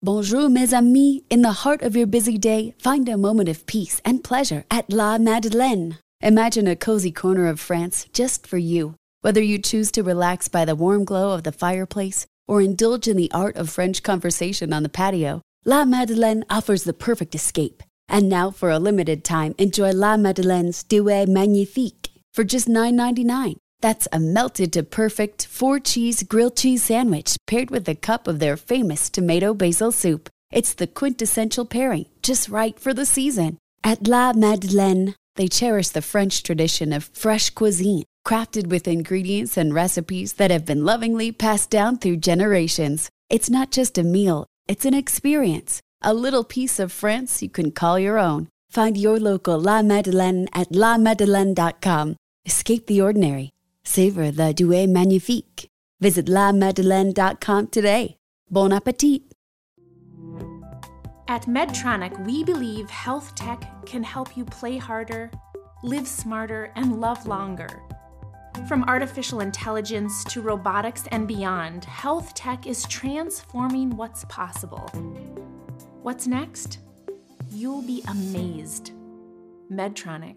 Bonjour, mes amis. In the heart of your busy day, find a moment of peace and pleasure at La Madeleine. Imagine a cozy corner of France just for you. Whether you choose to relax by the warm glow of the fireplace or indulge in the art of French conversation on the patio, La Madeleine offers the perfect escape. And now, for a limited time, enjoy La Madeleine's Duet Magnifique for just $9.99. That's a melted to perfect four cheese grilled cheese sandwich paired with a cup of their famous tomato basil soup. It's the quintessential pairing, just right for the season. At La Madeleine, they cherish the French tradition of fresh cuisine, crafted with ingredients and recipes that have been lovingly passed down through generations. It's not just a meal, it's an experience, a little piece of France you can call your own. Find your local La Madeleine at lamadeleine.com. Escape the ordinary. Savor the Duet Magnifique. Visit lamadeleine.com today. Bon appetit! At Medtronic, we believe health tech can help you play harder, live smarter, and love longer. From artificial intelligence to robotics and beyond, health tech is transforming what's possible. What's next? You'll be amazed. Medtronic.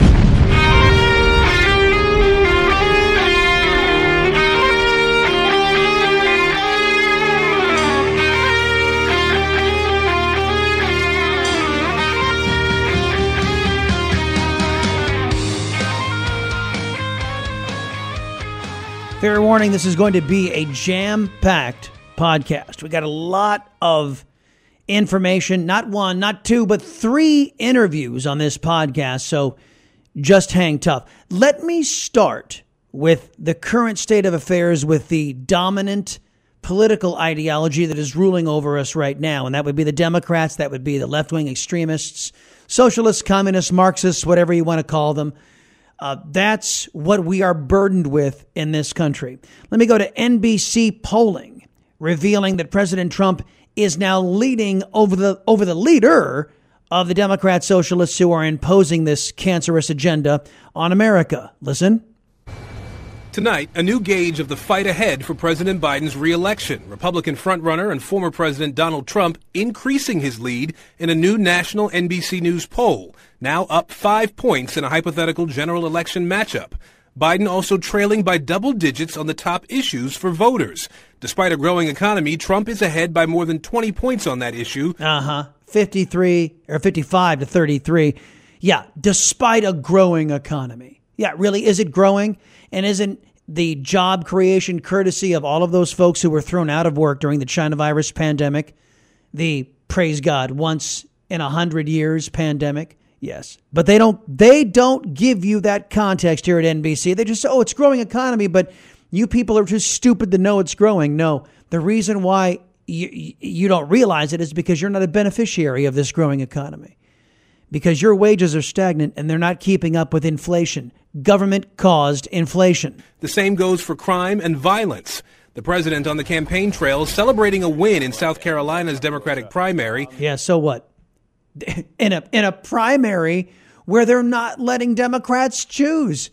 Fair warning, this is going to be a jam packed podcast. We got a lot of information, not one, not two, but three interviews on this podcast. So just hang tough. Let me start with the current state of affairs with the dominant political ideology that is ruling over us right now. And that would be the Democrats, that would be the left wing extremists, socialists, communists, Marxists, whatever you want to call them. Uh, that's what we are burdened with in this country. Let me go to NBC polling, revealing that President Trump is now leading over the over the leader of the Democrat socialists who are imposing this cancerous agenda on America. Listen. Tonight, a new gauge of the fight ahead for President Biden's reelection. Republican frontrunner and former President Donald Trump increasing his lead in a new national NBC News poll, now up five points in a hypothetical general election matchup. Biden also trailing by double digits on the top issues for voters. Despite a growing economy, Trump is ahead by more than 20 points on that issue. Uh huh. 53 or 55 to 33. Yeah, despite a growing economy. Yeah, really, is it growing? And isn't the job creation courtesy of all of those folks who were thrown out of work during the China virus pandemic, the praise God once in a hundred years pandemic? Yes, but they don't. They don't give you that context here at NBC. They just say, "Oh, it's growing economy," but you people are too stupid to know it's growing. No, the reason why you you don't realize it is because you're not a beneficiary of this growing economy because your wages are stagnant and they're not keeping up with inflation. Government caused inflation. The same goes for crime and violence. The president on the campaign trail celebrating a win in South Carolina's Democratic primary. Yeah, so what? In a in a primary where they're not letting Democrats choose.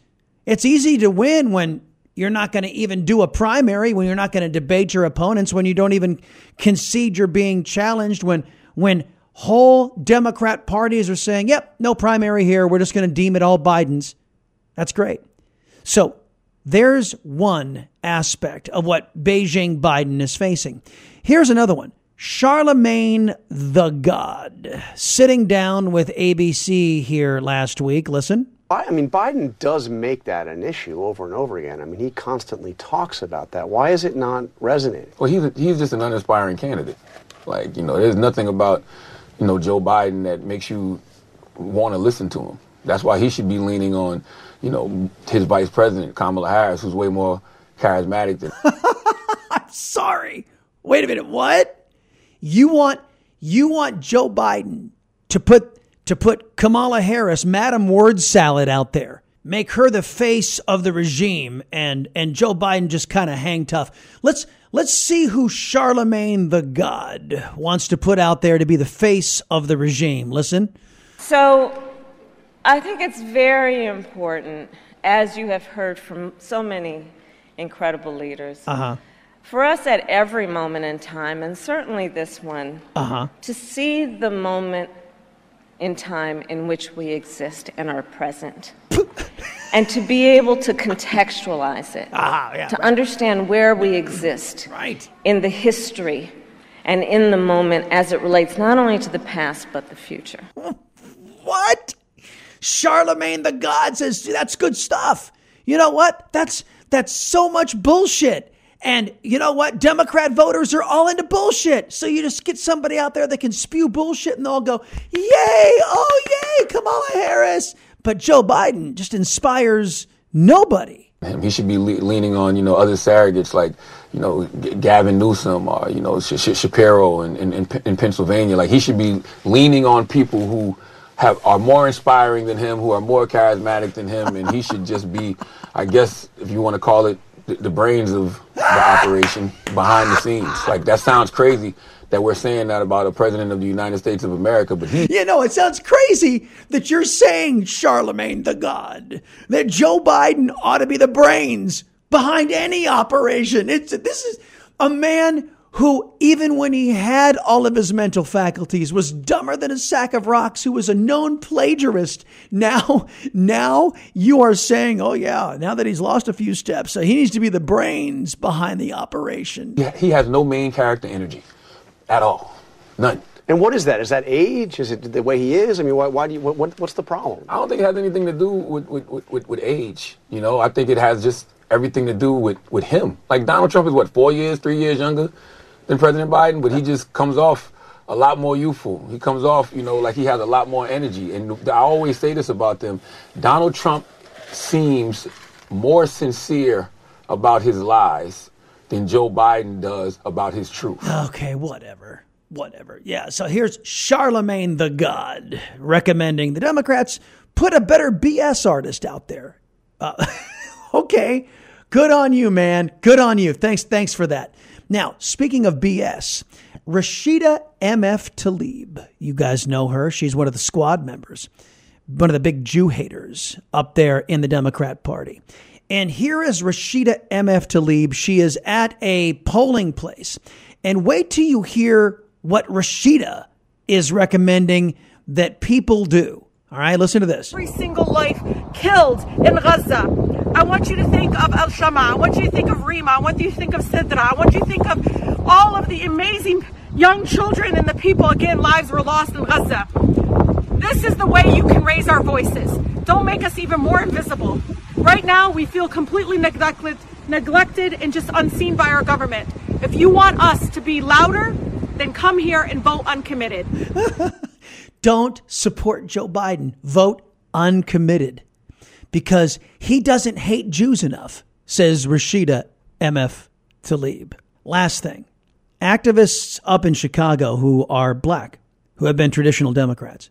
It's easy to win when you're not going to even do a primary, when you're not going to debate your opponents, when you don't even concede you're being challenged, when when whole Democrat parties are saying, yep, no primary here. We're just going to deem it all Biden's. That's great. So there's one aspect of what Beijing Biden is facing. Here's another one. Charlemagne the God sitting down with ABC here last week. Listen. I mean, Biden does make that an issue over and over again. I mean, he constantly talks about that. Why is it not resonating? Well, he's, he's just an uninspiring candidate. Like, you know, there's nothing about you know, Joe Biden that makes you want to listen to him. That's why he should be leaning on, you know, his vice president, Kamala Harris, who's way more charismatic than. I'm sorry. Wait a minute. What? You want you want Joe Biden to put to put Kamala Harris, Madam Word Salad, out there, make her the face of the regime, and and Joe Biden just kind of hang tough. Let's let's see who Charlemagne the God wants to put out there to be the face of the regime. Listen. So, I think it's very important, as you have heard from so many incredible leaders. Uh-huh. For us at every moment in time, and certainly this one, uh-huh. to see the moment in time in which we exist and are present. and to be able to contextualize it, ah, yeah, to right. understand where we exist right. in the history and in the moment as it relates not only to the past but the future. What? Charlemagne the God says that's good stuff. You know what? That's that's so much bullshit. And you know what? Democrat voters are all into bullshit. So you just get somebody out there that can spew bullshit and they'll go, yay, oh, yay, Kamala Harris. But Joe Biden just inspires nobody. He should be le- leaning on, you know, other surrogates like, you know, G- Gavin Newsom or, you know, Sh- Sh- Shapiro in, in, in Pennsylvania. Like, he should be leaning on people who have are more inspiring than him, who are more charismatic than him, and he should just be, I guess, if you want to call it, the, the brains of the operation behind the scenes. Like that sounds crazy that we're saying that about a president of the United States of America, but he. You know, it sounds crazy that you're saying Charlemagne the God, that Joe Biden ought to be the brains behind any operation. It's this is a man who, even when he had all of his mental faculties, was dumber than a sack of rocks, who was a known plagiarist. Now, now you are saying, oh yeah, now that he's lost a few steps, so he needs to be the brains behind the operation. Yeah, he has no main character energy at all. None. And what is that? Is that age? Is it the way he is? I mean, why, why do you, what, what, what's the problem? I don't think it has anything to do with, with, with, with age. You know, I think it has just everything to do with, with him. Like Donald Trump is what, four years, three years younger than President Biden, but he just comes off a lot more youthful. He comes off, you know, like he has a lot more energy. And I always say this about them. Donald Trump seems more sincere about his lies than Joe Biden does about his truth. Okay, whatever. Whatever. Yeah, so here's Charlemagne the God recommending the Democrats put a better BS artist out there. Uh, okay, good on you, man. Good on you. Thanks, thanks for that. Now, speaking of BS, Rashida MF Tlaib, you guys know her. She's one of the squad members, one of the big Jew haters up there in the Democrat Party. And here is Rashida MF Tlaib. She is at a polling place. And wait till you hear what Rashida is recommending that people do. All right, listen to this. Every single life killed in Gaza. I want you to think of Al Shama. I want you to think of Rima. I want you to think of Sidra. I want you to think of all of the amazing young children and the people, again, lives were lost in Gaza. This is the way you can raise our voices. Don't make us even more invisible. Right now, we feel completely neglected, neglected and just unseen by our government. If you want us to be louder, then come here and vote uncommitted. Don't support Joe Biden. Vote uncommitted because he doesn't hate Jews enough, says Rashida MF Tlaib. Last thing activists up in Chicago who are black, who have been traditional Democrats,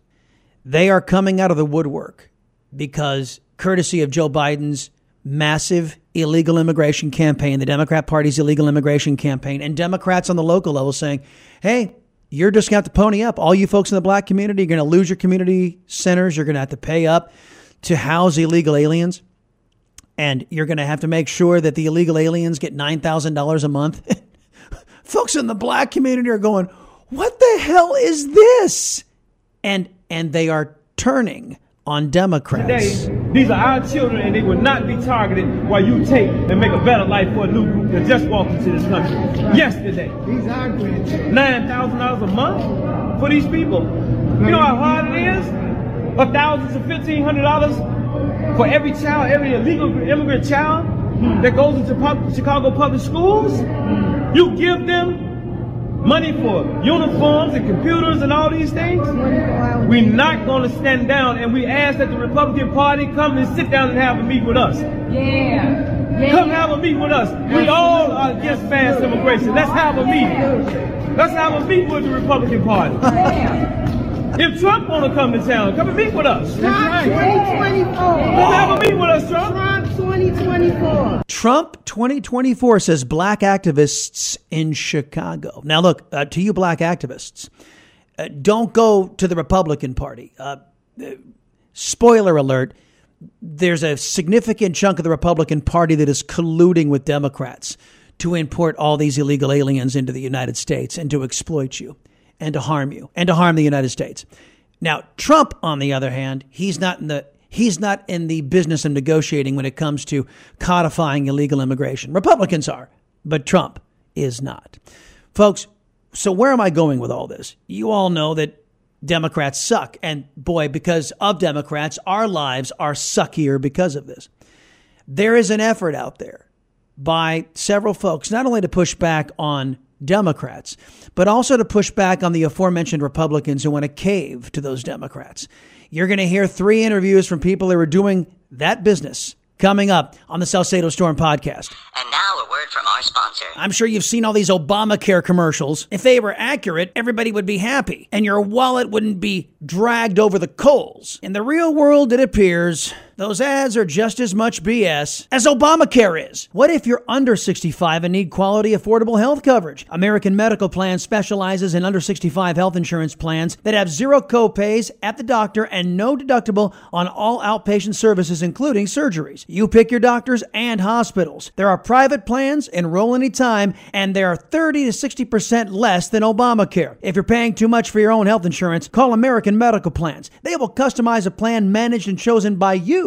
they are coming out of the woodwork because, courtesy of Joe Biden's massive illegal immigration campaign, the Democrat Party's illegal immigration campaign, and Democrats on the local level saying, hey, you're just going to have to pony up. All you folks in the black community, you're going to lose your community centers. You're going to have to pay up to house illegal aliens. And you're going to have to make sure that the illegal aliens get $9,000 a month. folks in the black community are going, what the hell is this? And, and they are turning on Democrats. Today, these are our children and they will not be targeted while you take and make a better life for a new group that just walked into this country yesterday. These are $9,000 a month for these people. You know how hard it is? A thousand to fifteen hundred dollars for every child, every illegal immigrant child that goes into pub- Chicago public schools. You give them money for uniforms and computers and all these things. We're not going to stand down, and we ask that the Republican Party come and sit down and have a meet with us. Yeah. Come have a meet with us. We all are against mass immigration. Let's have a meet. Let's have a meet with the Republican Party. If Trump want to come to town, come and meet with us. Trump 2024. Come have a meet with us, Trump. Trump 2024. Trump 2024 says black activists in Chicago. Now, look, uh, to you black activists, uh, don't go to the Republican Party. Uh, spoiler alert there's a significant chunk of the Republican Party that is colluding with Democrats to import all these illegal aliens into the United States and to exploit you and to harm you and to harm the United States. Now, Trump, on the other hand, he's not in the he's not in the business of negotiating when it comes to codifying illegal immigration. Republicans are, but Trump is not. Folks, so where am I going with all this? You all know that Democrats suck. And boy, because of Democrats, our lives are suckier because of this. There is an effort out there by several folks, not only to push back on Democrats, but also to push back on the aforementioned Republicans who want to cave to those Democrats. You're going to hear three interviews from people who are doing that business coming up on the Salcedo Storm podcast. And now a word from our sponsor. I'm sure you've seen all these Obamacare commercials. If they were accurate, everybody would be happy and your wallet wouldn't be dragged over the coals. In the real world, it appears those ads are just as much BS as Obamacare is. What if you're under 65 and need quality, affordable health coverage? American Medical Plan specializes in under 65 health insurance plans that have zero copays at the doctor and no deductible on all outpatient services, including surgeries. You pick your doctors and hospitals. There are private plans, enroll anytime, and they are 30 to 60% less than Obamacare. If you're paying too much for your own health insurance, call American Medical Plans. They will customize a plan managed and chosen by you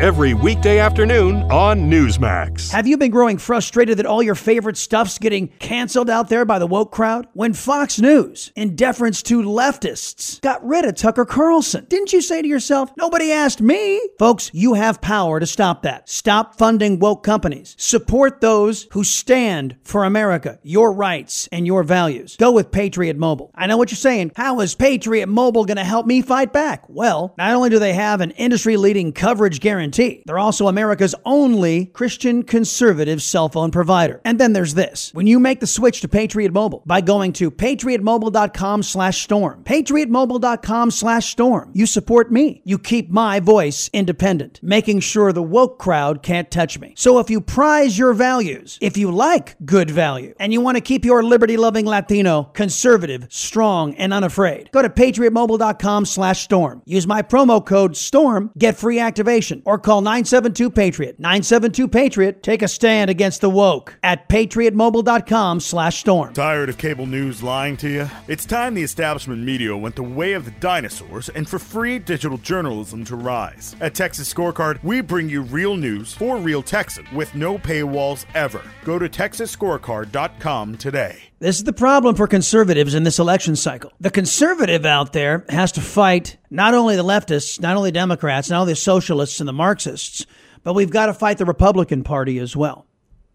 every weekday afternoon on Newsmax. Have you been growing frustrated that all your favorite stuff's getting canceled out there by the woke crowd? When Fox News, in deference to leftists, got rid of Tucker Carlson, didn't you say to yourself, nobody asked me? Folks, you have power to stop that. Stop funding woke companies. Support those who stand for America, your rights, and your values. Go with Patriot Mobile. I know what you're saying. How is Patriot Mobile going to help me fight back? Well, not only do they have an industry leading coverage guarantee, they're also America's only Christian conservative cell phone provider. And then there's this. When you make the switch to Patriot Mobile by going to patriotmobile.com slash storm, patriotmobile.com slash storm, you support me. You keep my voice independent, making sure the woke crowd can't touch me. So if you prize your values, if you like good value, and you want to keep your liberty loving Latino conservative, strong, and unafraid, go to patriotmobile.com slash storm. Use my promo code STORM, get free activation, or call 972 Patriot. 972 Patriot. Take a stand against the woke at patriotmobile.com slash storm. Tired of cable news lying to you? It's time the establishment media went the way of the dinosaurs and for free digital journalism to rise. At Texas Scorecard, we bring you real news for real Texans with no paywalls ever. Go to texasscorecard.com today. This is the problem for conservatives in this election cycle. The conservative out there has to fight not only the leftists, not only Democrats, not only the socialists and the Marxists, but we've got to fight the Republican Party as well.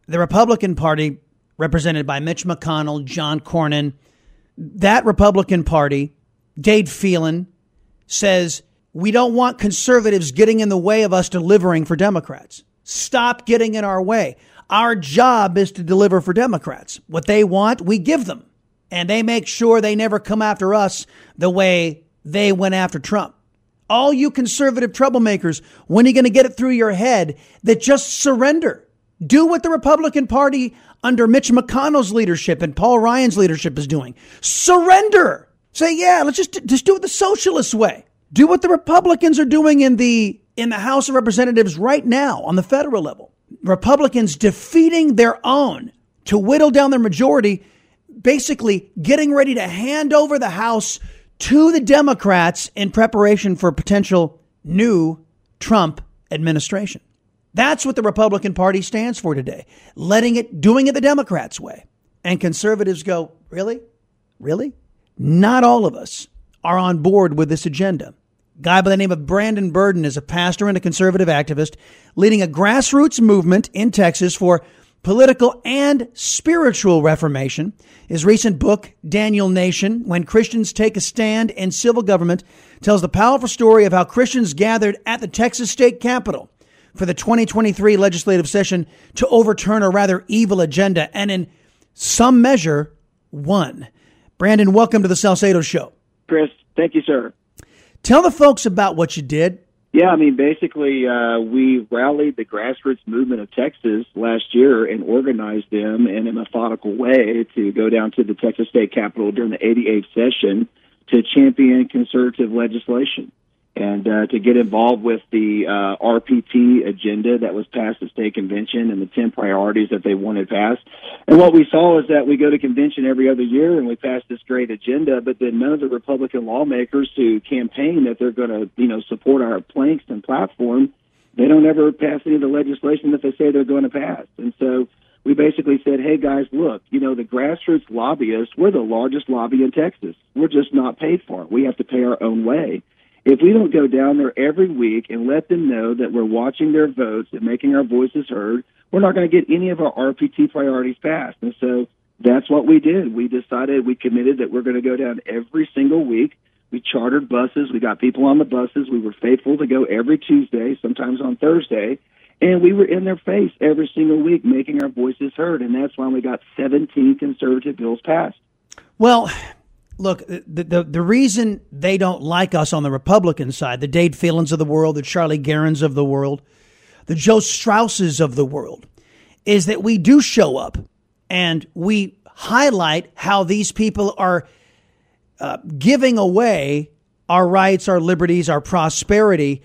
The Republican Party, represented by Mitch McConnell, John Cornyn, that Republican Party, Dade Phelan, says we don't want conservatives getting in the way of us delivering for Democrats. Stop getting in our way. Our job is to deliver for Democrats. What they want, we give them. And they make sure they never come after us the way they went after Trump. All you conservative troublemakers, when are you going to get it through your head that just surrender? Do what the Republican Party under Mitch McConnell's leadership and Paul Ryan's leadership is doing. Surrender. Say, yeah, let's just, just do it the socialist way. Do what the Republicans are doing in the, in the House of Representatives right now on the federal level. Republicans defeating their own to whittle down their majority, basically getting ready to hand over the House to the Democrats in preparation for a potential new Trump administration. That's what the Republican Party stands for today. Letting it, doing it the Democrats' way. And conservatives go, really? Really? Not all of us are on board with this agenda guy by the name of Brandon Burden is a pastor and a conservative activist leading a grassroots movement in Texas for political and spiritual reformation. His recent book, Daniel Nation, When Christians Take a Stand in Civil Government, tells the powerful story of how Christians gathered at the Texas state capitol for the 2023 legislative session to overturn a rather evil agenda and in some measure won. Brandon, welcome to the Salcedo Show. Chris, thank you, sir. Tell the folks about what you did. Yeah, I mean, basically, uh, we rallied the grassroots movement of Texas last year and organized them in a methodical way to go down to the Texas State Capitol during the 88th session to champion conservative legislation and uh, to get involved with the uh, RPT agenda that was passed at state convention and the 10 priorities that they wanted passed. And what we saw is that we go to convention every other year and we pass this great agenda, but then none of the Republican lawmakers who campaign that they're going to, you know, support our planks and platform, they don't ever pass any of the legislation that they say they're going to pass. And so we basically said, hey guys, look, you know, the grassroots lobbyists, we're the largest lobby in Texas. We're just not paid for it. We have to pay our own way if we don't go down there every week and let them know that we're watching their votes and making our voices heard, we're not going to get any of our RPT priorities passed. And so that's what we did. We decided, we committed that we're going to go down every single week. We chartered buses. We got people on the buses. We were faithful to go every Tuesday, sometimes on Thursday. And we were in their face every single week, making our voices heard. And that's why we got 17 conservative bills passed. Well, look, the, the, the reason they don't like us on the Republican side, the Dade Phelans of the world, the Charlie Gerens of the world, the Joe Strauses of the world, is that we do show up and we highlight how these people are uh, giving away our rights, our liberties, our prosperity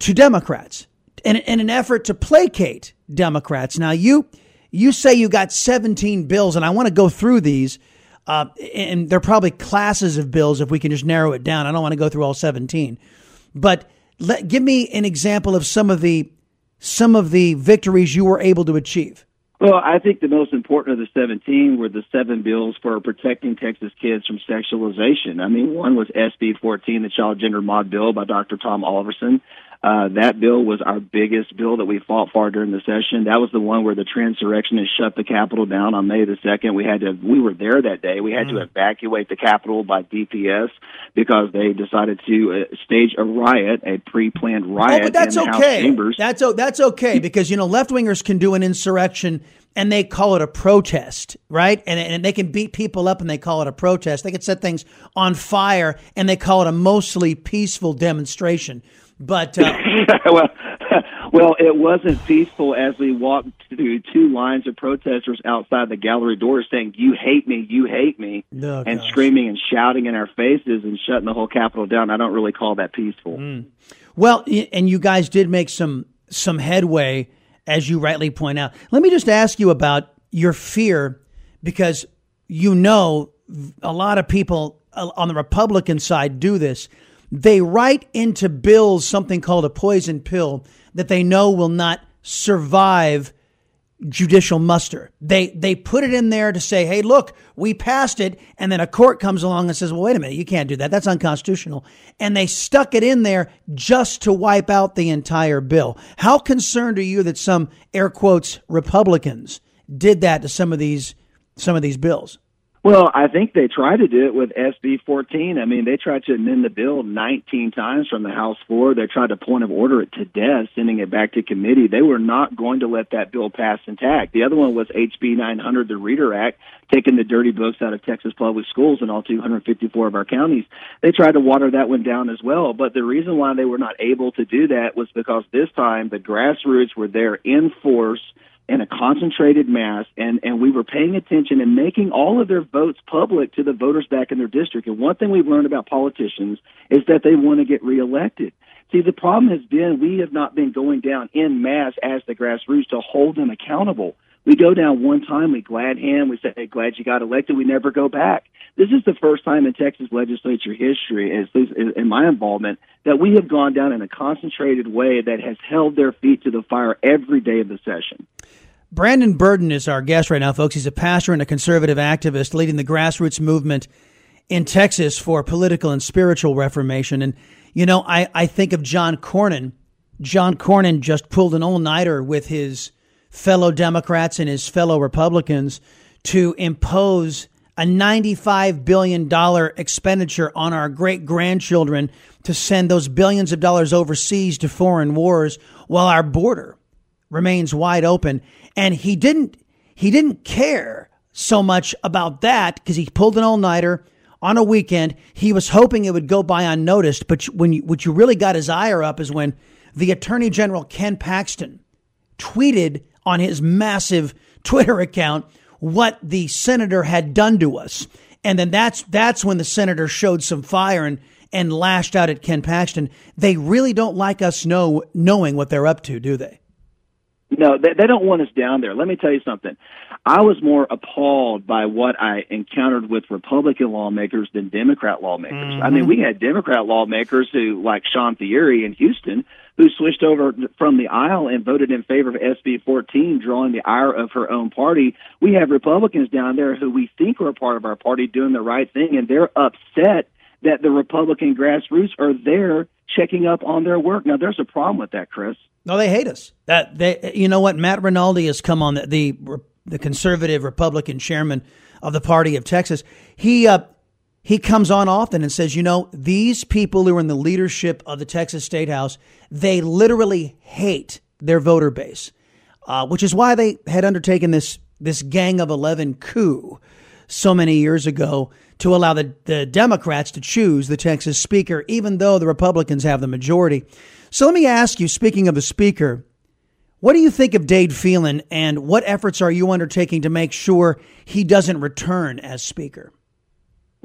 to Democrats in, in an effort to placate Democrats. Now, you you say you got 17 bills, and I want to go through these uh, and there are probably classes of bills if we can just narrow it down. I don't want to go through all 17. But let, give me an example of some of the some of the victories you were able to achieve. Well, I think the most important of the 17 were the seven bills for protecting Texas kids from sexualization. I mean, one was SB 14, the Child Gender Mod Bill by Dr. Tom Oliverson. Uh, that bill was our biggest bill that we fought for during the session. That was the one where the transurrectionists shut the Capitol down on May the second. We had to, we were there that day. We had mm. to evacuate the Capitol by DPS because they decided to uh, stage a riot, a pre-planned riot. Oh, but that's in the okay. That's that's okay because you know left wingers can do an insurrection and they call it a protest, right? And, and they can beat people up and they call it a protest. They can set things on fire and they call it a mostly peaceful demonstration. But uh, well, well, it wasn't peaceful as we walked through two lines of protesters outside the gallery doors saying, "You hate me, you hate me," oh, and gosh. screaming and shouting in our faces and shutting the whole Capitol down. I don't really call that peaceful. Mm. Well, and you guys did make some some headway, as you rightly point out. Let me just ask you about your fear, because you know a lot of people uh, on the Republican side do this they write into bills something called a poison pill that they know will not survive judicial muster. They they put it in there to say, "Hey, look, we passed it," and then a court comes along and says, "Well, wait a minute, you can't do that. That's unconstitutional." And they stuck it in there just to wipe out the entire bill. How concerned are you that some air quotes Republicans did that to some of these some of these bills? Well, I think they tried to do it with SB 14. I mean, they tried to amend the bill 19 times from the House floor. They tried to point of order it to death, sending it back to committee. They were not going to let that bill pass intact. The other one was HB 900, the Reader Act, taking the dirty books out of Texas public schools in all 254 of our counties. They tried to water that one down as well. But the reason why they were not able to do that was because this time the grassroots were there in force in a concentrated mass, and, and we were paying attention and making all of their votes public to the voters back in their district. And one thing we've learned about politicians is that they want to get reelected. See, the problem has been we have not been going down in mass as the grassroots to hold them accountable. We go down one time, we glad hand, we say, hey, glad you got elected, we never go back. This is the first time in Texas legislature history, at least in my involvement, that we have gone down in a concentrated way that has held their feet to the fire every day of the session. Brandon Burden is our guest right now, folks. He's a pastor and a conservative activist leading the grassroots movement in Texas for political and spiritual reformation. And, you know, I, I think of John Cornyn. John Cornyn just pulled an all nighter with his fellow Democrats and his fellow Republicans to impose a $95 billion expenditure on our great grandchildren to send those billions of dollars overseas to foreign wars while our border remains wide open. And he didn't, he didn't care so much about that because he pulled an all nighter on a weekend. He was hoping it would go by unnoticed. But when you, what you really got his ire up is when the Attorney General Ken Paxton tweeted on his massive Twitter account what the senator had done to us. And then that's that's when the senator showed some fire and and lashed out at Ken Paxton. They really don't like us know knowing what they're up to, do they? No, they, they don't want us down there. Let me tell you something. I was more appalled by what I encountered with Republican lawmakers than Democrat lawmakers. Mm-hmm. I mean, we had Democrat lawmakers who, like Shawn Thierry in Houston, who switched over from the aisle and voted in favor of SB 14, drawing the ire of her own party. We have Republicans down there who we think are a part of our party doing the right thing, and they're upset that the Republican grassroots are there checking up on their work. Now, there's a problem with that, Chris. No, they hate us. That they, you know what? Matt Rinaldi has come on the the, the conservative Republican chairman of the party of Texas. He uh, he comes on often and says, you know, these people who are in the leadership of the Texas State House, they literally hate their voter base, uh, which is why they had undertaken this this Gang of Eleven coup so many years ago to allow the, the Democrats to choose the Texas Speaker, even though the Republicans have the majority. So let me ask you, speaking of the Speaker, what do you think of Dade Phelan and what efforts are you undertaking to make sure he doesn't return as Speaker?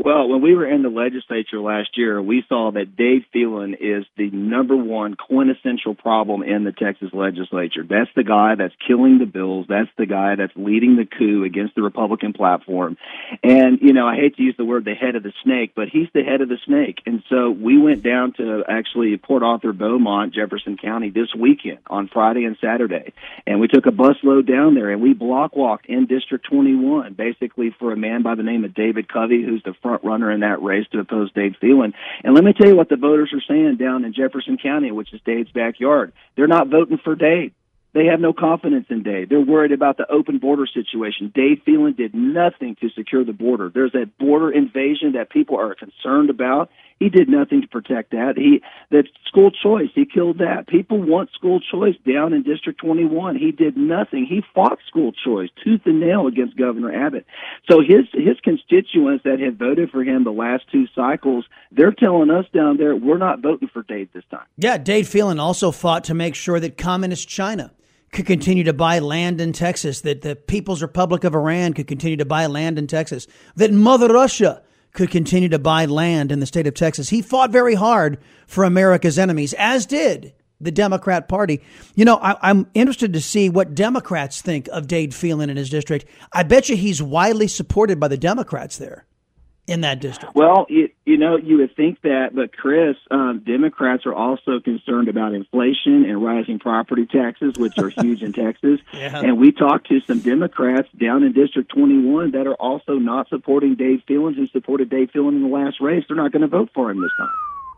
Well, when we were in the legislature last year, we saw that Dade Phelan is the number one quintessential problem in the Texas legislature. That's the guy that's killing the bills. That's the guy that's leading the coup against the Republican platform. And, you know, I hate to use the word the head of the snake, but he's the head of the snake. And so we went down to actually Port Arthur, Beaumont, Jefferson County this weekend on Friday and Saturday. And we took a bus load down there and we block walked in District 21, basically for a man by the name of David Covey, who's the front runner in that race to oppose Dade Phelan. And let me tell you what the voters are saying down in Jefferson County, which is Dade's backyard. They're not voting for Dade. They have no confidence in Dade. They're worried about the open border situation. Dade Phelan did nothing to secure the border. There's that border invasion that people are concerned about. He did nothing to protect that. He that school choice, he killed that. People want school choice down in District 21. He did nothing. He fought school choice tooth and nail against Governor Abbott. So his his constituents that have voted for him the last two cycles, they're telling us down there we're not voting for Dade this time. Yeah, Dade Phelan also fought to make sure that communist China could continue to buy land in Texas, that the People's Republic of Iran could continue to buy land in Texas, that Mother Russia could continue to buy land in the state of Texas. He fought very hard for America's enemies, as did the Democrat Party. You know, I, am interested to see what Democrats think of Dade Phelan in his district. I bet you he's widely supported by the Democrats there in that district. Well, you, you know, you would think that, but Chris, um, Democrats are also concerned about inflation and rising property taxes, which are huge in Texas. Yeah. And we talked to some Democrats down in District 21 that are also not supporting Dade Phelan, who supported Dade Phelan in the last race. They're not going to vote for him this time.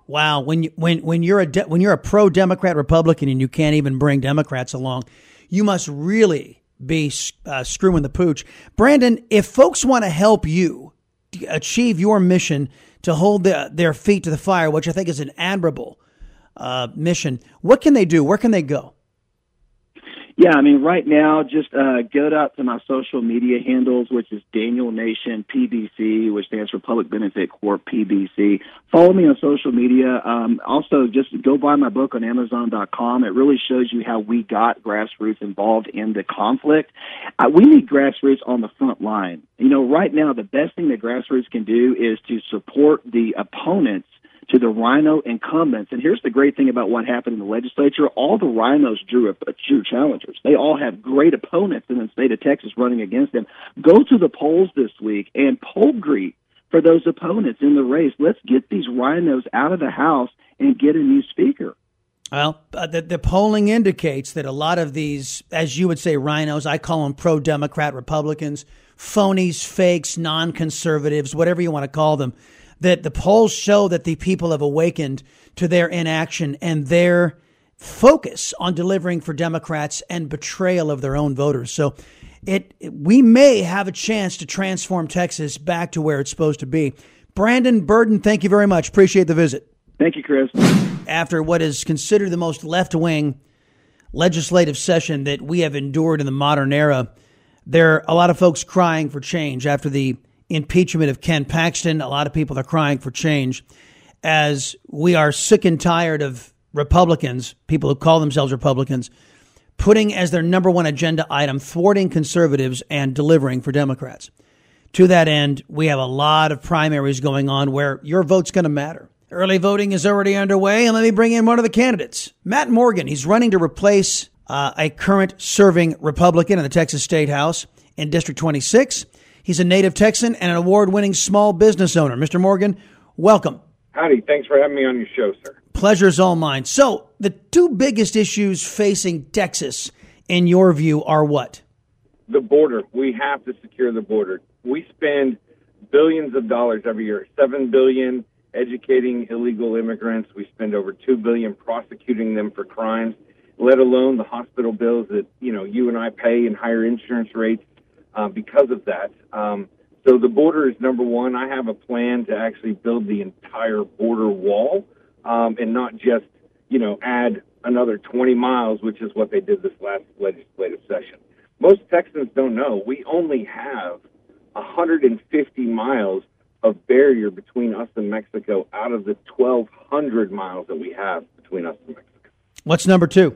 Wow, when you, when when you're a de- when you're a pro Democrat Republican and you can't even bring Democrats along, you must really be uh, screwing the pooch. Brandon, if folks want to help you achieve your mission to hold the, their feet to the fire, which I think is an admirable uh, mission. What can they do? Where can they go? Yeah, I mean, right now, just uh, go out to my social media handles, which is Daniel Nation PBC, which stands for Public Benefit Corp PBC. Follow me on social media. Um, also, just go buy my book on Amazon.com. It really shows you how we got grassroots involved in the conflict. Uh, we need grassroots on the front line. You know, right now, the best thing that grassroots can do is to support the opponents to the Rhino incumbents. And here's the great thing about what happened in the legislature: all the Rhinos drew true challengers. They all have great opponents in the state of Texas running against them. Go to the polls this week and poll greet for those opponents in the race. Let's get these Rhinos out of the House and get a new speaker. Well, uh, the, the polling indicates that a lot of these, as you would say, rhinos, I call them pro Democrat Republicans, phonies, fakes, non conservatives, whatever you want to call them, that the polls show that the people have awakened to their inaction and their focus on delivering for Democrats and betrayal of their own voters. So it we may have a chance to transform Texas back to where it's supposed to be. Brandon Burden, thank you very much. Appreciate the visit. Thank you, Chris. After what is considered the most left wing legislative session that we have endured in the modern era, there are a lot of folks crying for change after the impeachment of Ken Paxton. A lot of people are crying for change as we are sick and tired of Republicans, people who call themselves Republicans, putting as their number one agenda item thwarting conservatives and delivering for Democrats. To that end, we have a lot of primaries going on where your vote's going to matter. Early voting is already underway, and let me bring in one of the candidates, Matt Morgan. He's running to replace uh, a current serving Republican in the Texas State House in District 26. He's a native Texan and an award winning small business owner. Mr. Morgan, welcome. Howdy. Thanks for having me on your show, sir. Pleasure's all mine. So, the two biggest issues facing Texas, in your view, are what? The border. We have to secure the border. We spend billions of dollars every year, seven billion educating illegal immigrants. We spend over two billion prosecuting them for crimes, let alone the hospital bills that you know you and I pay and higher insurance rates uh, because of that. Um, so the border is number one. I have a plan to actually build the entire border wall um, and not just you know add another 20 miles, which is what they did this last legislative session. Most Texans don't know we only have 150 miles of barrier between us and Mexico out of the 1,200 miles that we have between us and Mexico. What's number two?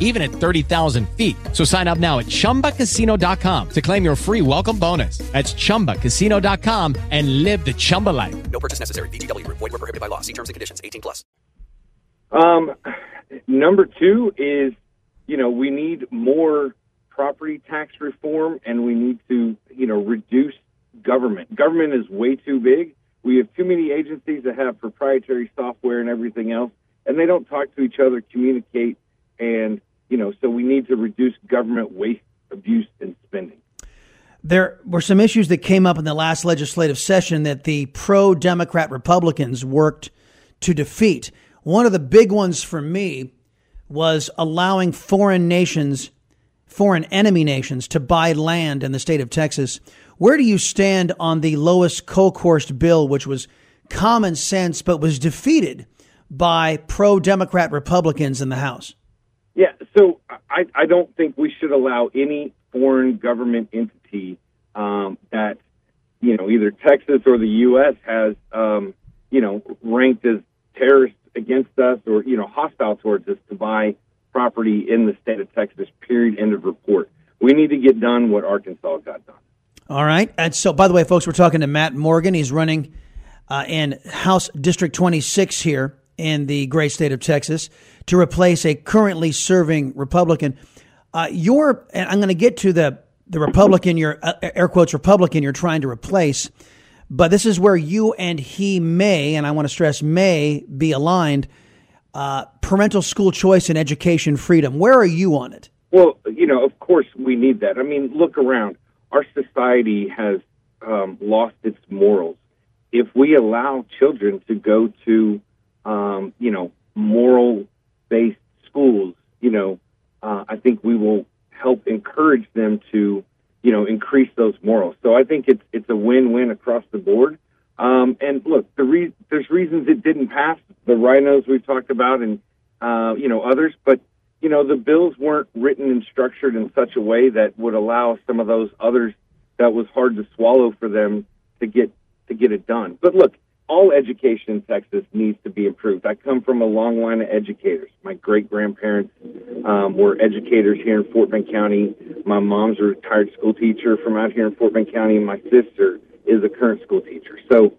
even at 30,000 feet. So sign up now at ChumbaCasino.com to claim your free welcome bonus. That's ChumbaCasino.com and live the Chumba life. No purchase necessary. VGW. Void were prohibited by law. See terms and conditions. 18 plus. Um, number two is, you know, we need more property tax reform and we need to, you know, reduce government. Government is way too big. We have too many agencies that have proprietary software and everything else, and they don't talk to each other, communicate, and you know, so we need to reduce government waste, abuse, and spending. There were some issues that came up in the last legislative session that the pro Democrat Republicans worked to defeat. One of the big ones for me was allowing foreign nations, foreign enemy nations, to buy land in the state of Texas. Where do you stand on the Lois Kolkhorst bill, which was common sense but was defeated by pro Democrat Republicans in the House? Yeah, so I, I don't think we should allow any foreign government entity um, that, you know, either Texas or the U.S. has, um, you know, ranked as terrorists against us or, you know, hostile towards us to buy property in the state of Texas, period, end of report. We need to get done what Arkansas got done. All right. And so, by the way, folks, we're talking to Matt Morgan. He's running uh, in House District 26 here in the great state of Texas to replace a currently serving Republican. Uh, your, and I'm going to get to the the Republican, your uh, air quotes Republican, you're trying to replace, but this is where you and he may, and I want to stress may be aligned. Uh, parental school choice and education freedom. Where are you on it? Well, you know, of course we need that. I mean, look around. Our society has um, lost its morals. If we allow children to go to, um, you know, moral based schools, you know, uh, I think we will help encourage them to, you know, increase those morals. So I think it's it's a win win across the board. Um, and look, the re- there's reasons it didn't pass. The rhinos we've talked about, and uh, you know others, but you know the bills weren't written and structured in such a way that would allow some of those others that was hard to swallow for them to get to get it done. But look, all education in Texas needs to be improved. I come from a long line of educators. My great grandparents um, were educators here in Fort Bend County. My mom's a retired school teacher from out here in Fort Bend County, and my sister is a current school teacher. So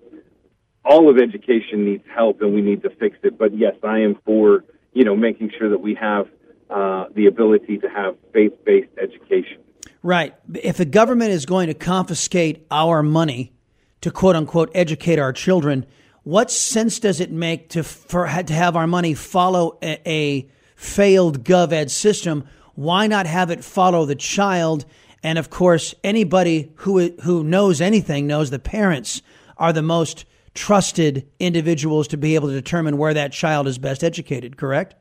all of education needs help, and we need to fix it. But yes, I am for you know making sure that we have uh, the ability to have faith-based education. Right. If the government is going to confiscate our money to quote unquote educate our children, what sense does it make to for to have our money follow a, a failed gov ed system? Why not have it follow the child? And of course, anybody who who knows anything knows the parents are the most trusted individuals to be able to determine where that child is best educated. Correct?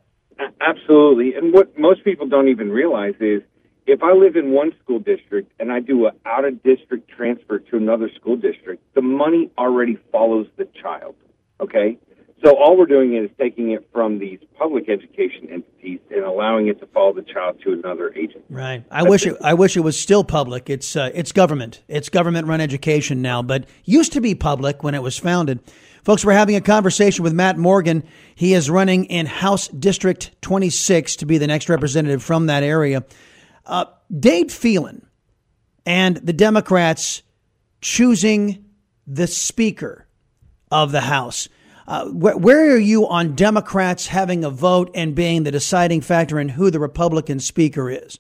Absolutely. And what most people don't even realize is if I live in one school district and I do an out of district transfer to another school district, the money already follows the child. Okay? So all we're doing is taking it from these public education entities and allowing it to follow the child to another agency. Right. I wish it, I wish it was still public. It's uh, it's government. It's government run education now, but used to be public when it was founded. Folks, we're having a conversation with Matt Morgan. He is running in House District 26 to be the next representative from that area. Uh, Dade Phelan and the Democrats choosing the Speaker of the House. Uh, wh- where are you on Democrats having a vote and being the deciding factor in who the Republican Speaker is?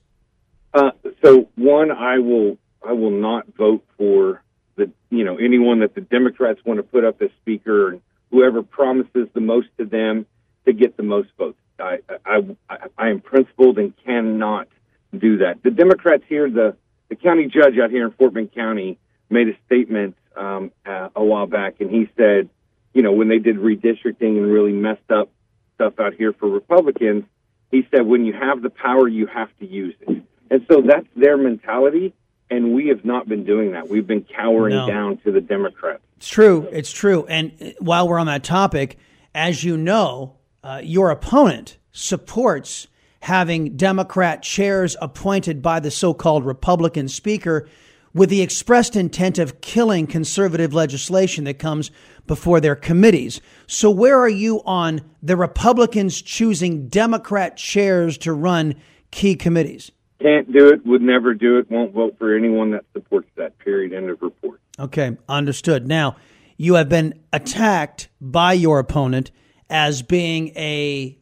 Uh, so one, I will I will not vote for the you know anyone that the Democrats want to put up as speaker and whoever promises the most to them to get the most votes. I I, I, I am principled and cannot do that. The Democrats here, the the county judge out here in Fort Bend County, made a statement um, uh, a while back, and he said, you know, when they did redistricting and really messed up stuff out here for Republicans, he said, when you have the power, you have to use it. And so that's their mentality, and we have not been doing that. We've been cowering No. down to the Democrats. It's true. It's true. And uh, while we're on that topic, as you know, uh, your opponent supports having Democrat chairs appointed by the so called Republican Speaker with the expressed intent of killing conservative legislation that comes before their committees. So, where are you on the Republicans choosing Democrat chairs to run key committees? Can't do it, would never do it, won't vote for anyone that supports that, period, end of report. Okay, understood. Now, you have been attacked by your opponent as being a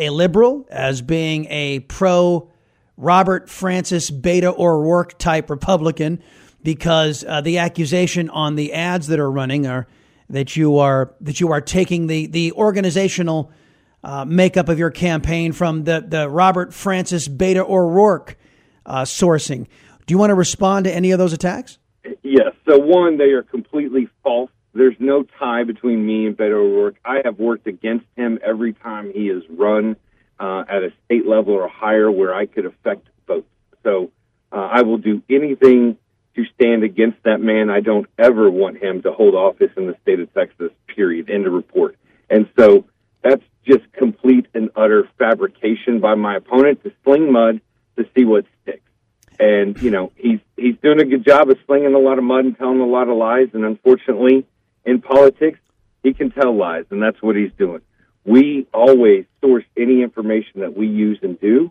a liberal, as being a pro Robert Francis Beta O'Rourke type Republican, because uh, the accusation on the ads that are running are that you are that you are taking the the organizational uh, makeup of your campaign from the the Robert Francis Beta O'Rourke uh, sourcing. Do you want to respond to any of those attacks? Yes. So one, they are completely false. There's no tie between me and Beto O'Rourke. I have worked against him every time he has run uh, at a state level or higher where I could affect votes. So uh, I will do anything to stand against that man. I don't ever want him to hold office in the state of Texas. Period. End of report. And so that's just complete and utter fabrication by my opponent to sling mud to see what sticks and you know he's he's doing a good job of slinging a lot of mud and telling a lot of lies and unfortunately in politics he can tell lies and that's what he's doing we always source any information that we use and do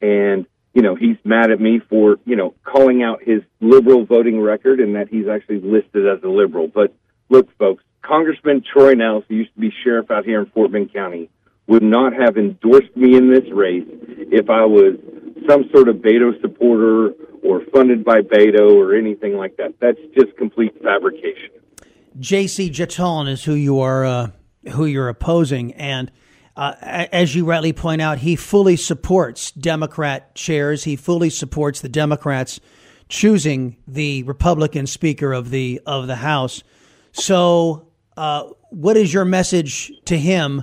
and you know he's mad at me for you know calling out his liberal voting record and that he's actually listed as a liberal but look folks congressman troy Nehls who used to be sheriff out here in fort bend county would not have endorsed me in this race if I was some sort of Beto supporter or funded by Beto or anything like that. That's just complete fabrication. Jacey Jetton is who you are, uh, who you're opposing, and uh, as you rightly point out, he fully supports Democrat chairs. He fully supports the Democrats choosing the Republican Speaker of the of the House. So, uh, what is your message to him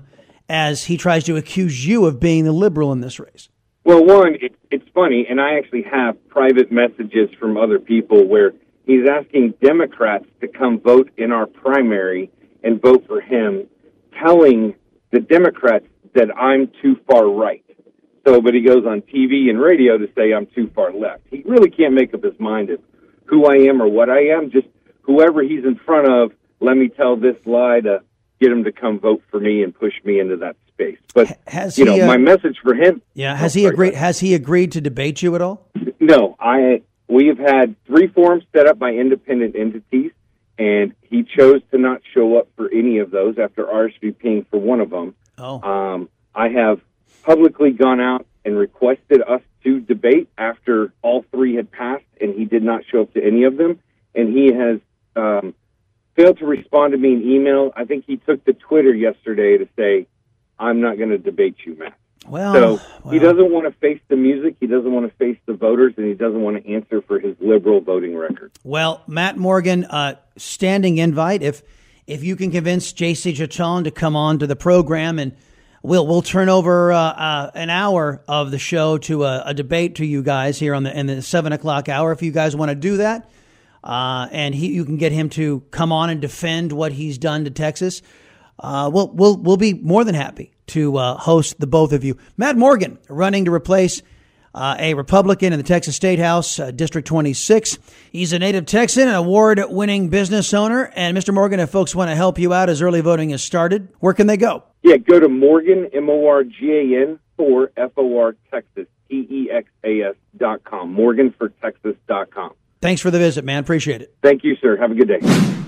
as he tries to accuse you of being the liberal in this race? Well, one, it, it's funny, and I actually have private messages from other people where he's asking Democrats to come vote in our primary and vote for him, telling the Democrats that I'm too far right. So, but he goes on TV and radio to say I'm too far left. He really can't make up his mind of who I am or what I am. Just whoever he's in front of let me tell this lie to get him to come vote for me and push me into that space. But Has you he, know, uh, my message for him. Yeah, has he agreed? Has he agreed to debate you at all? No, I we have had three forums set up by independent entities, and he chose to not show up for any of those after RSVPing for one of them. Oh. Um, I have publicly gone out and requested us to debate after all three had passed, and he did not show up to any of them. And he has um, failed to respond to me in email. I think he took to Twitter yesterday to say, "I'm not going to debate you, Matt." Well, so he doesn't want to face the music, he doesn't want to face the voters, and he doesn't want to answer for his liberal voting record. Well, Matt Morgan, uh, standing invite. If if you can convince J.C. Chacon to come on to the program, and we'll we'll turn over uh, uh, an hour of the show to a, a debate to you guys here on the in the seven o'clock hour. If you guys want to do that, uh, and he, you can get him to come on and defend what he's done to Texas. Uh, we'll we'll we'll be more than happy to uh, host the both of you. Matt Morgan running to replace uh, a Republican in the Texas State House, uh, District 26. He's a native Texan, an award-winning business owner. And Mr. Morgan, if folks want to help you out as early voting has started, where can they go? Yeah, go to Morgan M O R G A N for F O R Texas T E X A S dot com. Morgan for Texas dot com. Thanks for the visit, man. Appreciate it. Thank you, sir. Have a good day.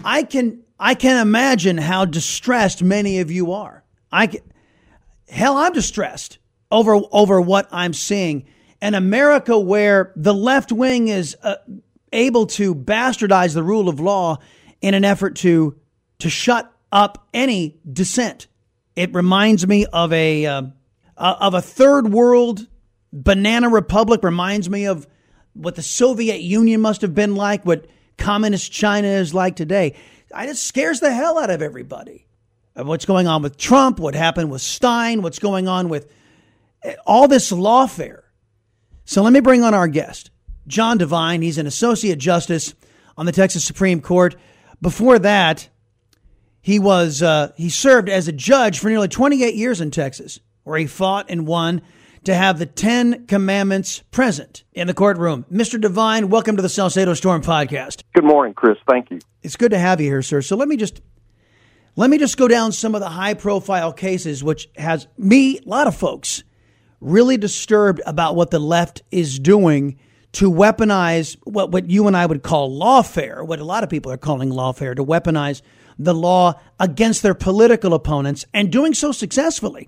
I can I can imagine how distressed many of you are. I can, hell, I'm distressed over over what I'm seeing. An America where the left wing is uh, able to bastardize the rule of law in an effort to to shut up any dissent. It reminds me of a uh, of a third world banana republic. Reminds me of what the Soviet Union must have been like. What communist China is like today. It scares the hell out of everybody. What's going on with Trump, what happened with Steyn, what's going on with eh, all this lawfare. So let me bring on our guest, John Devine. He's an associate justice on the Texas Supreme Court. Before that, he was uh, he served as a judge for nearly 28 years in Texas, where he fought and won to have the Ten Commandments present in the courtroom. Mr. Devine, welcome to the Salcedo Storm podcast. Good morning, Chris. Thank you. It's good to have you here, sir. So let me just let me just go down some of the high profile cases which has me, a lot of folks, really disturbed about what the left is doing to weaponize what, what you and I would call lawfare, what a lot of people are calling lawfare, to weaponize the law against their political opponents and doing so successfully.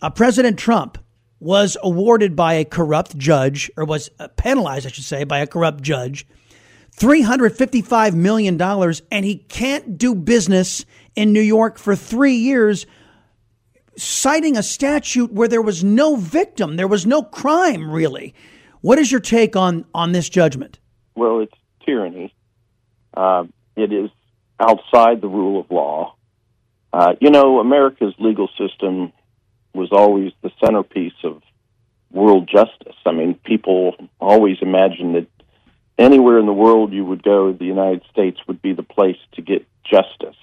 Uh, President Trump was awarded by a corrupt judge, or was uh, penalized, I should say, by a corrupt judge, $355 million, and he can't do business in New York for three years, citing a statute where there was no victim, there was no crime, really. What is your take on, on this judgment? Well, it's tyranny. Uh, it is outside the rule of law. Uh, you know, America's legal system was always the centerpiece of world justice. I mean, people always imagined that anywhere in the world you would go, the United States would be the place to get justice.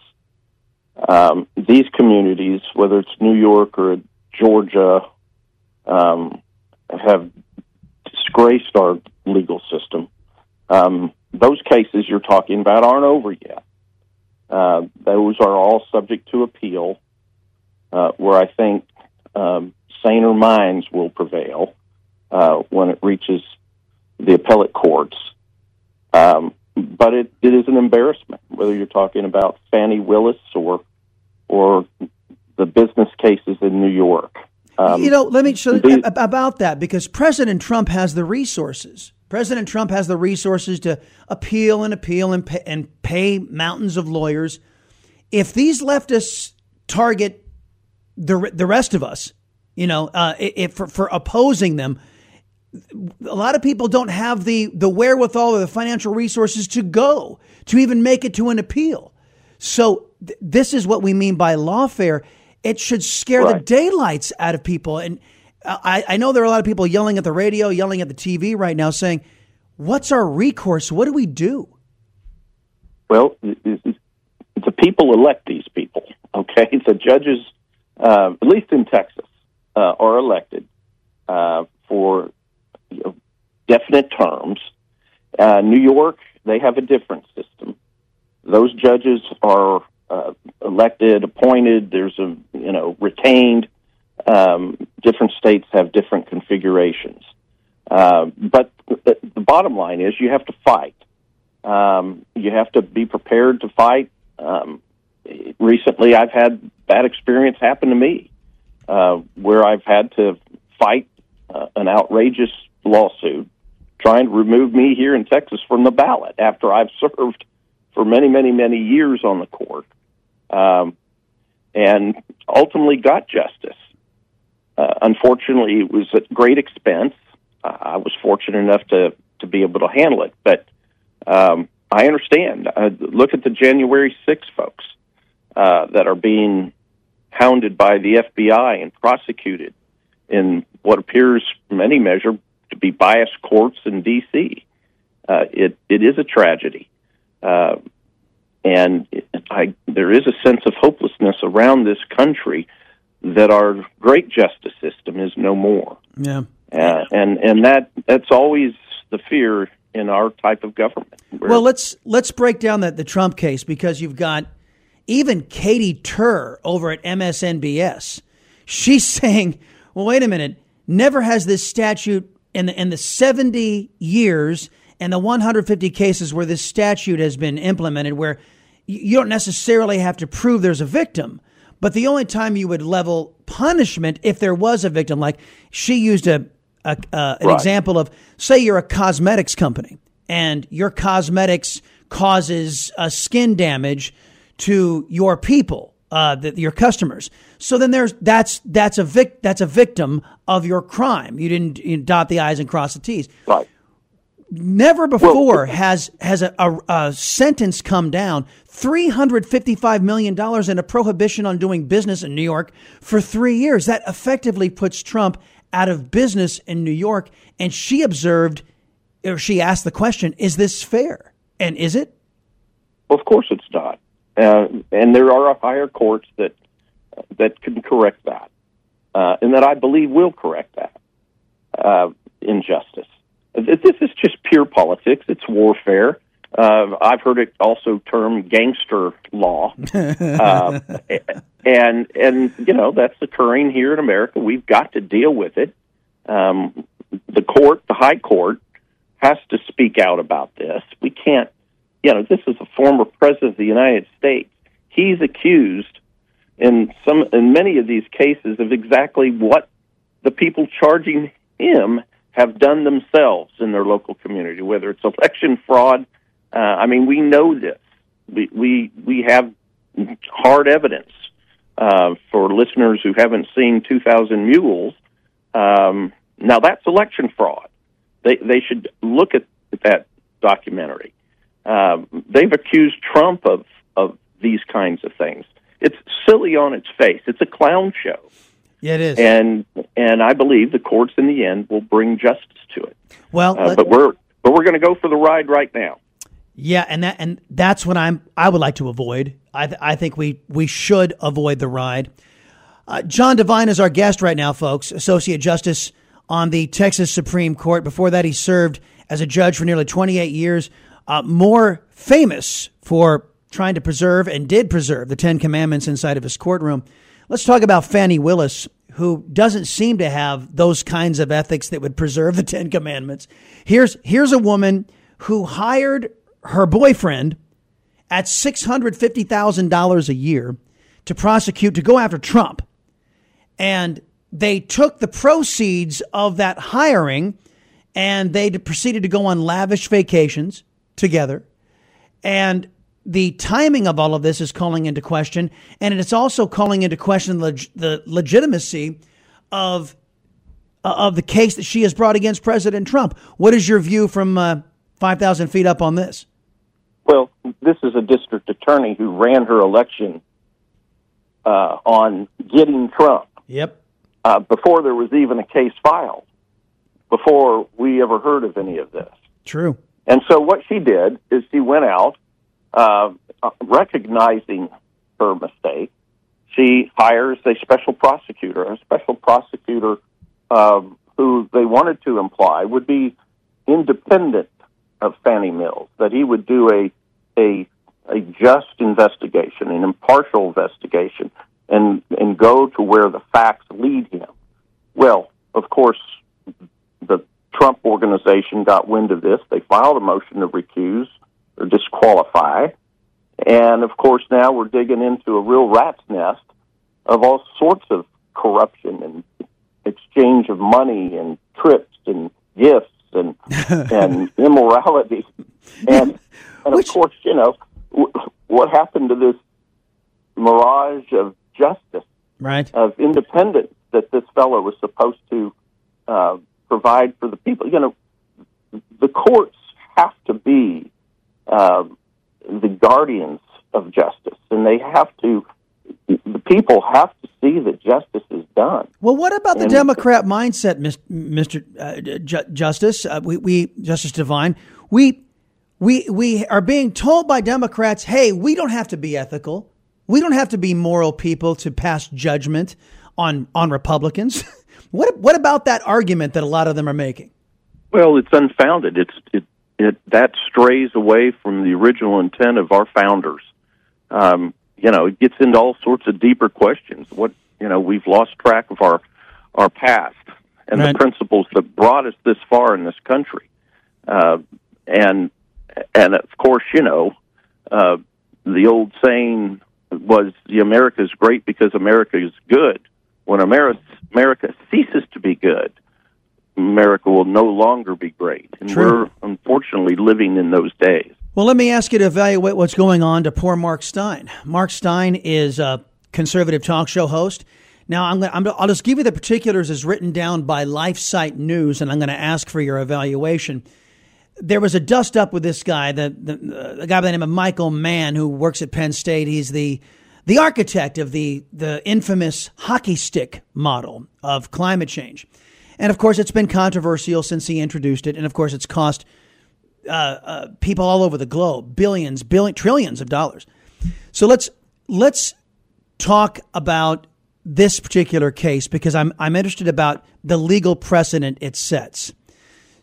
Um, these communities, whether it's New York or Georgia, um, have disgraced our legal system. Um, those cases you're talking about aren't over yet. Uh, those are all subject to appeal, uh, where I think um, saner minds will prevail uh, when it reaches the appellate courts. Um, but it, it is an embarrassment, whether you're talking about Fani Willis or or the business cases in New York. Um, you know, let me show these- about that because President Trump has the resources. President Trump has the resources to appeal and appeal and pay, and pay mountains of lawyers. If these leftists target the the rest of us, you know, uh, if for, for opposing them, a lot of people don't have the the wherewithal or the financial resources to go to even make it to an appeal. So th- this is what we mean by lawfare. It should scare the daylights out of people. And I, I know there are a lot of people yelling at the radio, yelling at the TV right now, saying, "What's our recourse? What do we do?" Well, the people elect these people. Okay, the judges, uh, at least in Texas, uh, are elected uh, for you know, definite terms. Uh, New York, they have a different system. Those judges are uh, elected, appointed. There's a you know retained. Um, different states have different configurations, uh, but the, the bottom line is you have to fight. Um, you have to be prepared to fight. Um, recently, I've had bad experience happen to me uh, where I've had to fight uh, an outrageous lawsuit trying to remove me here in Texas from the ballot after I've served for many, many, many years on the court, um, and ultimately got justice. Uh, unfortunately, it was at great expense. Uh, I was fortunate enough to to be able to handle it, but um, I understand. Uh, look at the January 6 folks uh, that are being hounded by the FBI and prosecuted in what appears, from any measure, to be biased courts in D.C. Uh, it it is a tragedy, uh, and it, I, there is a sense of hopelessness around this country that our great justice system is no more. Yeah, uh, and and that that's always the fear in our type of government. Well, let's let's break down that the Trump case because you've got even Katy Tur over at MSNBS. She's saying, "Well, wait a minute. Never has this statute in the in the 70 years and the 150 cases where this statute has been implemented where you don't necessarily have to prove there's a victim, but the only time you would level punishment if there was a victim like she used a, a uh, an Right. example of say you're a cosmetics company and your cosmetics causes uh, skin damage to your people, uh, the, your customers. So then there's that's that's a vic, that's a victim of your crime. You didn't you dot the i's and cross the t's. Right. Never before has has a, a, a sentence come down. Three hundred fifty five million dollars and a prohibition on doing business in New York for three years. That effectively puts Trump out of business in New York. And she observed, or she asked the question: Is this fair? And is it? Of course, it's not. Uh, and there are higher courts that that can correct that, uh, and that I believe will correct that uh, injustice. This is just pure politics. It's warfare. Uh, I've heard it also termed gangster law, uh, and and you know that's occurring here in America. We've got to deal with it. Um, the court, the high court, has to speak out about this. We can't you know, this is a former president of the United States. He's accused in some in many of these cases of exactly what the people charging him have done themselves in their local community, whether it's election fraud. Uh, I mean, we know this. We we we have hard evidence uh, for listeners who haven't seen 2,000 Mules. Um, now that's election fraud. They they should look at that documentary. Um, they've accused Trump of of these kinds of things. It's silly on its face. It's a clown show, Yeah, it is. and and I believe the courts in the end will bring justice to it. Well, Uh, but we're but we're going to go for the ride right now. Yeah, and that and that's what I'm. I would like to avoid. I th- I think we we should avoid the ride. Uh, John Devine is our guest right now, folks. Associate Justice on the Texas Supreme Court. Before that, he served as a judge for nearly 28 years. Uh, more famous for trying to preserve and did preserve the Ten Commandments inside of his courtroom. Let's talk about Fani Willis, who doesn't seem to have those kinds of ethics that would preserve the Ten Commandments. Here's here's a woman who hired her boyfriend at $650,000 a year to prosecute, to go after Trump. And they took the proceeds of that hiring and they proceeded to go on lavish vacations together. And the timing of all of this is calling into question. And it's also calling into question leg- the legitimacy of, uh, of the case that she has brought against President Trump. What is your view from uh, 5,000 feet up on this? Well, this is a district attorney who ran her election uh, on getting Trump Yep. uh, before there was even a case filed, before we ever heard of any of this. True. And so what she did is she went out, uh, recognizing her mistake. She hires a special prosecutor, a special prosecutor um, who they wanted to imply would be independent of Fannie Mills, that he would do a a a just investigation, an impartial investigation, and and go to where the facts lead him. Well, of course, the Trump organization got wind of this. They filed a motion to recuse or disqualify, and of course now we're digging into a real rat's nest of all sorts of corruption and exchange of money and trips and gifts and and immorality. And and of course you know what happened to this mirage of justice right. of independence that this fellow was supposed to uh, provide for the people you know the courts have to be um, the guardians of justice and they have to the people have to see that justice is done Well, what about the And- Democrat mindset, Mr. Uh, Ju- Justice? Uh, we, we, Justice Devine, we, we, we are being told by Democrats, hey, we don't have to be ethical. We don't have to be moral people to pass judgment on, on Republicans. what, what about that argument that a lot of them are making? Well, it's unfounded. It's it, it that strays away from the original intent of our founders. Um, you know, it gets into all sorts of deeper questions. What you know, we've lost track of our our past and Right. the principles that brought us this far in this country. Uh, and and of course, you know, uh, the old saying was the America is great because America is good. When America America ceases to be good, America will no longer be great. And True. we're unfortunately living in those days. Well, let me ask you to evaluate what's going on to poor Mark Steyn. Mark Steyn is a conservative talk show host. Now, I'm going to, I'll just give you the particulars as written down by LifeSite News, and I'm going to ask for your evaluation. There was a dust up with this guy, the, the, the guy by the name of Michael Mann, who works at Penn State. He's the the architect of the the infamous hockey stick model of climate change, and of course, it's been controversial since he introduced it, and of course, it's cost uh, uh, people all over the globe billions, billion, trillions of dollars. So let's let's talk about this particular case because I'm I'm interested about the legal precedent it sets.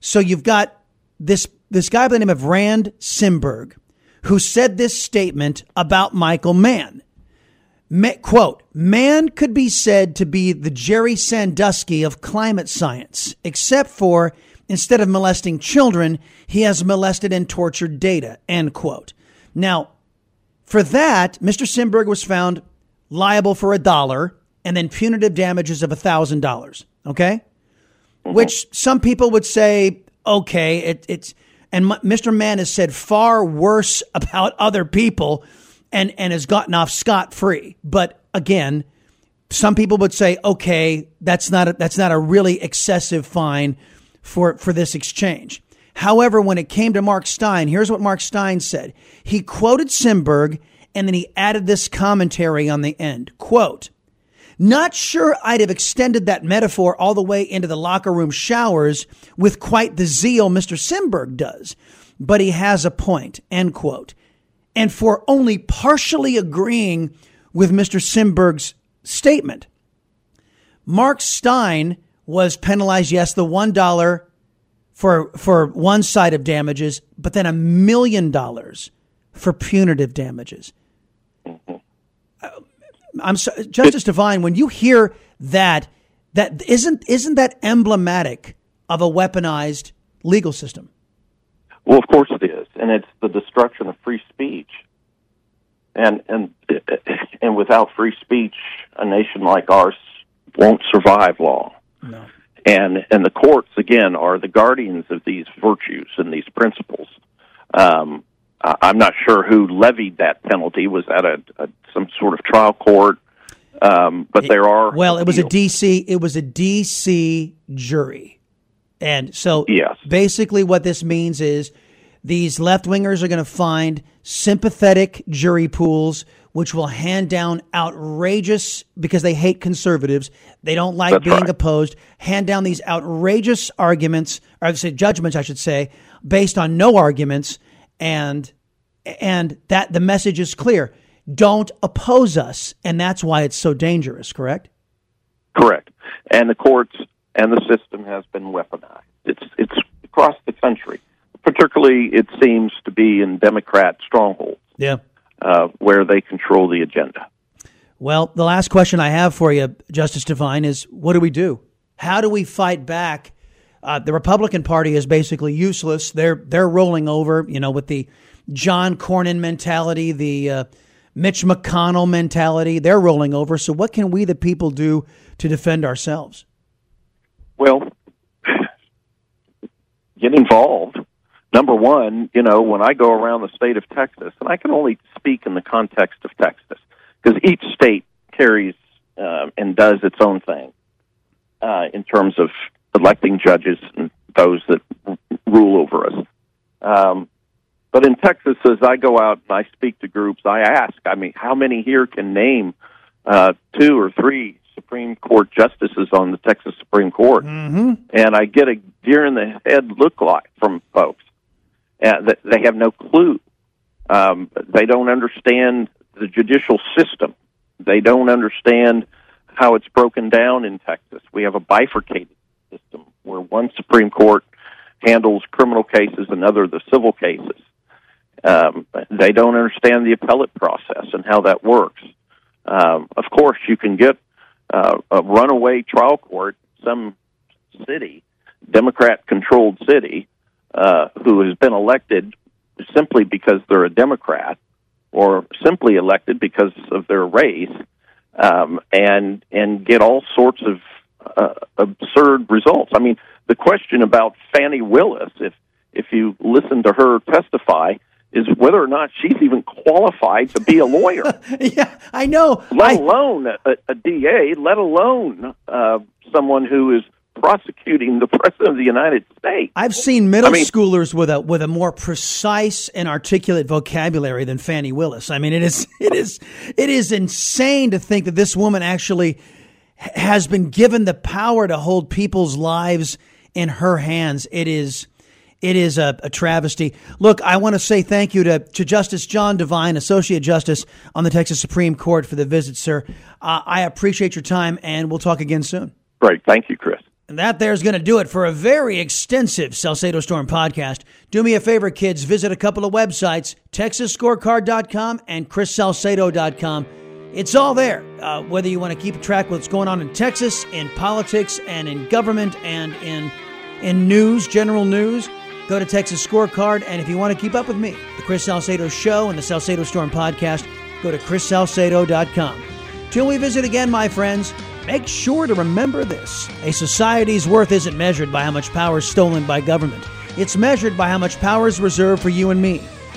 So you've got this this guy by the name of Rand Simberg who said this statement about Michael Mann. Quote, Mann could be said to be the Jerry Sandusky of climate science, except for instead of molesting children, he has molested and tortured data, end quote. Now, for that, Mr. Simberg was found liable for a dollar and then punitive damages of a thousand dollars. Okay? Mm-hmm. Which some people would say, okay, it, it's, and M- Mr. Mann has said far worse about other people and, and has gotten off scot free. But again, some people would say, okay, that's not a, that's not a really excessive fine for, for this exchange. However, when it came to Mark Steyn, here's what Mark Steyn said. He quoted Simberg and then he added this commentary on the end. Quote, not sure I'd have extended that metaphor all the way into the locker room showers with quite the zeal Mr. Simberg does, but he has a point, end quote. And for only partially agreeing with Mr. Simberg's statement, Mark Steyn was penalized, yes, the $1 for, for one side of damages, but then a million dollars for punitive damages. Uh, I'm so, Justice Devine. When you hear that, that isn't isn't that emblematic of a weaponized legal system? Well, of course it is, and it's the destruction of free speech. And and and without free speech, a nation like ours won't survive long. No. And and the courts again are the guardians of these virtues and these principles. Um, I'm not sure who levied that penalty. Was that a, a some sort of trial court? Um, but there are Well, it was a DC. It was a DC jury, and so Yes. basically, what this means is these left wingers are going to find sympathetic jury pools, which will hand down outrageous because they hate conservatives. They don't like That's being right. opposed. Hand down these outrageous arguments, or I'd say judgments, I should say, based on no arguments, and and that the message is clear. Don't oppose us, and that's why it's so dangerous. Correct? Correct. And the courts and the system has been weaponized. It's it's across the country. Particularly, it seems to be in Democrat strongholds. Yeah. uh, where they control the agenda. Well, the last question I have for you, Justice Devine, is what do we do? How do we fight back? Uh, the Republican Party is basically useless. They're they're rolling over, you know, with the John Cornyn mentality, the uh, Mitch McConnell mentality. They're rolling over. So, what can we, the people, do to defend ourselves? Well, get involved. Number one, you know, when I go around the state of Texas, and I can only speak in the context of Texas, because each state carries uh, and does its own thing uh, in terms of electing judges and those that r- rule over us. Um, but in Texas, as I go out and I speak to groups, I ask, I mean, how many here can name uh, two or three Supreme Court justices on the Texas Supreme Court? Mm-hmm. And I get a deer in the head look like from folks. Uh, that they have no clue. Um, they don't understand the judicial system. They don't understand how it's broken down in Texas. We have a bifurcated system where one Supreme Court handles criminal cases, another the civil cases. Um, they don't understand the appellate process and how that works. Um, of course, you can get uh, a runaway trial court, some city, Democrat controlled city, uh, who has been elected simply because they're a Democrat or simply elected because of their race, um, and and get all sorts of uh, absurd results. I mean, the question about Fani Willis, if if you listen to her testify, is whether or not she's even qualified to be a lawyer. yeah, I know. Let I- alone a, a DA, let alone uh, someone who is prosecuting the president of the United States. I've seen middle I mean- schoolers with a with a more precise and articulate vocabulary than Fani Willis. I mean, it is it is it is insane to think that this woman actually has been given the power to hold people's lives in her hands. It is it is a, a travesty. Look, I want to say thank you to, to Justice John Devine, Associate Justice on the Texas Supreme Court, for the visit, sir. Uh, I appreciate your time, and we'll talk again soon. Great, thank you, Chris. And that there's going to do it for a very extensive Salcedo Storm podcast. Do me a favor, kids. Visit a couple of websites, TexasScorecard.com and ChrisSalcedo.com. It's all there. Uh, whether you want to keep track of what's going on in Texas, in politics, and in government, and in in news, general news, go to Texas Scorecard. And if you want to keep up with me, the Chris Salcedo Show and the Salcedo Storm podcast, go to ChrisSalcedo.com. Till we visit again, my friends, make sure to remember this. A society's worth isn't measured by how much power is stolen by government. It's measured by how much power is reserved for you and me,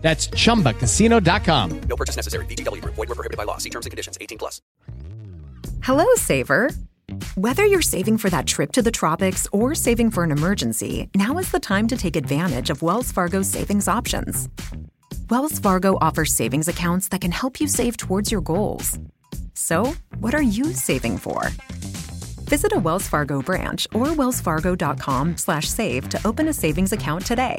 That's chumbacasino.com. No purchase necessary. VGW Group. Void were prohibited by law. See terms and conditions. 18 plus. Hello, Saver. Whether you're saving for that trip to the tropics or saving for an emergency, now is the time to take advantage of Wells Fargo's savings options. Wells Fargo offers savings accounts that can help you save towards your goals. So, what are you saving for? Visit a Wells Fargo branch or wellsfargo.com slash save to open a savings account today.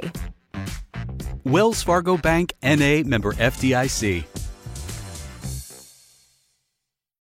Wells Fargo Bank NA member FDIC.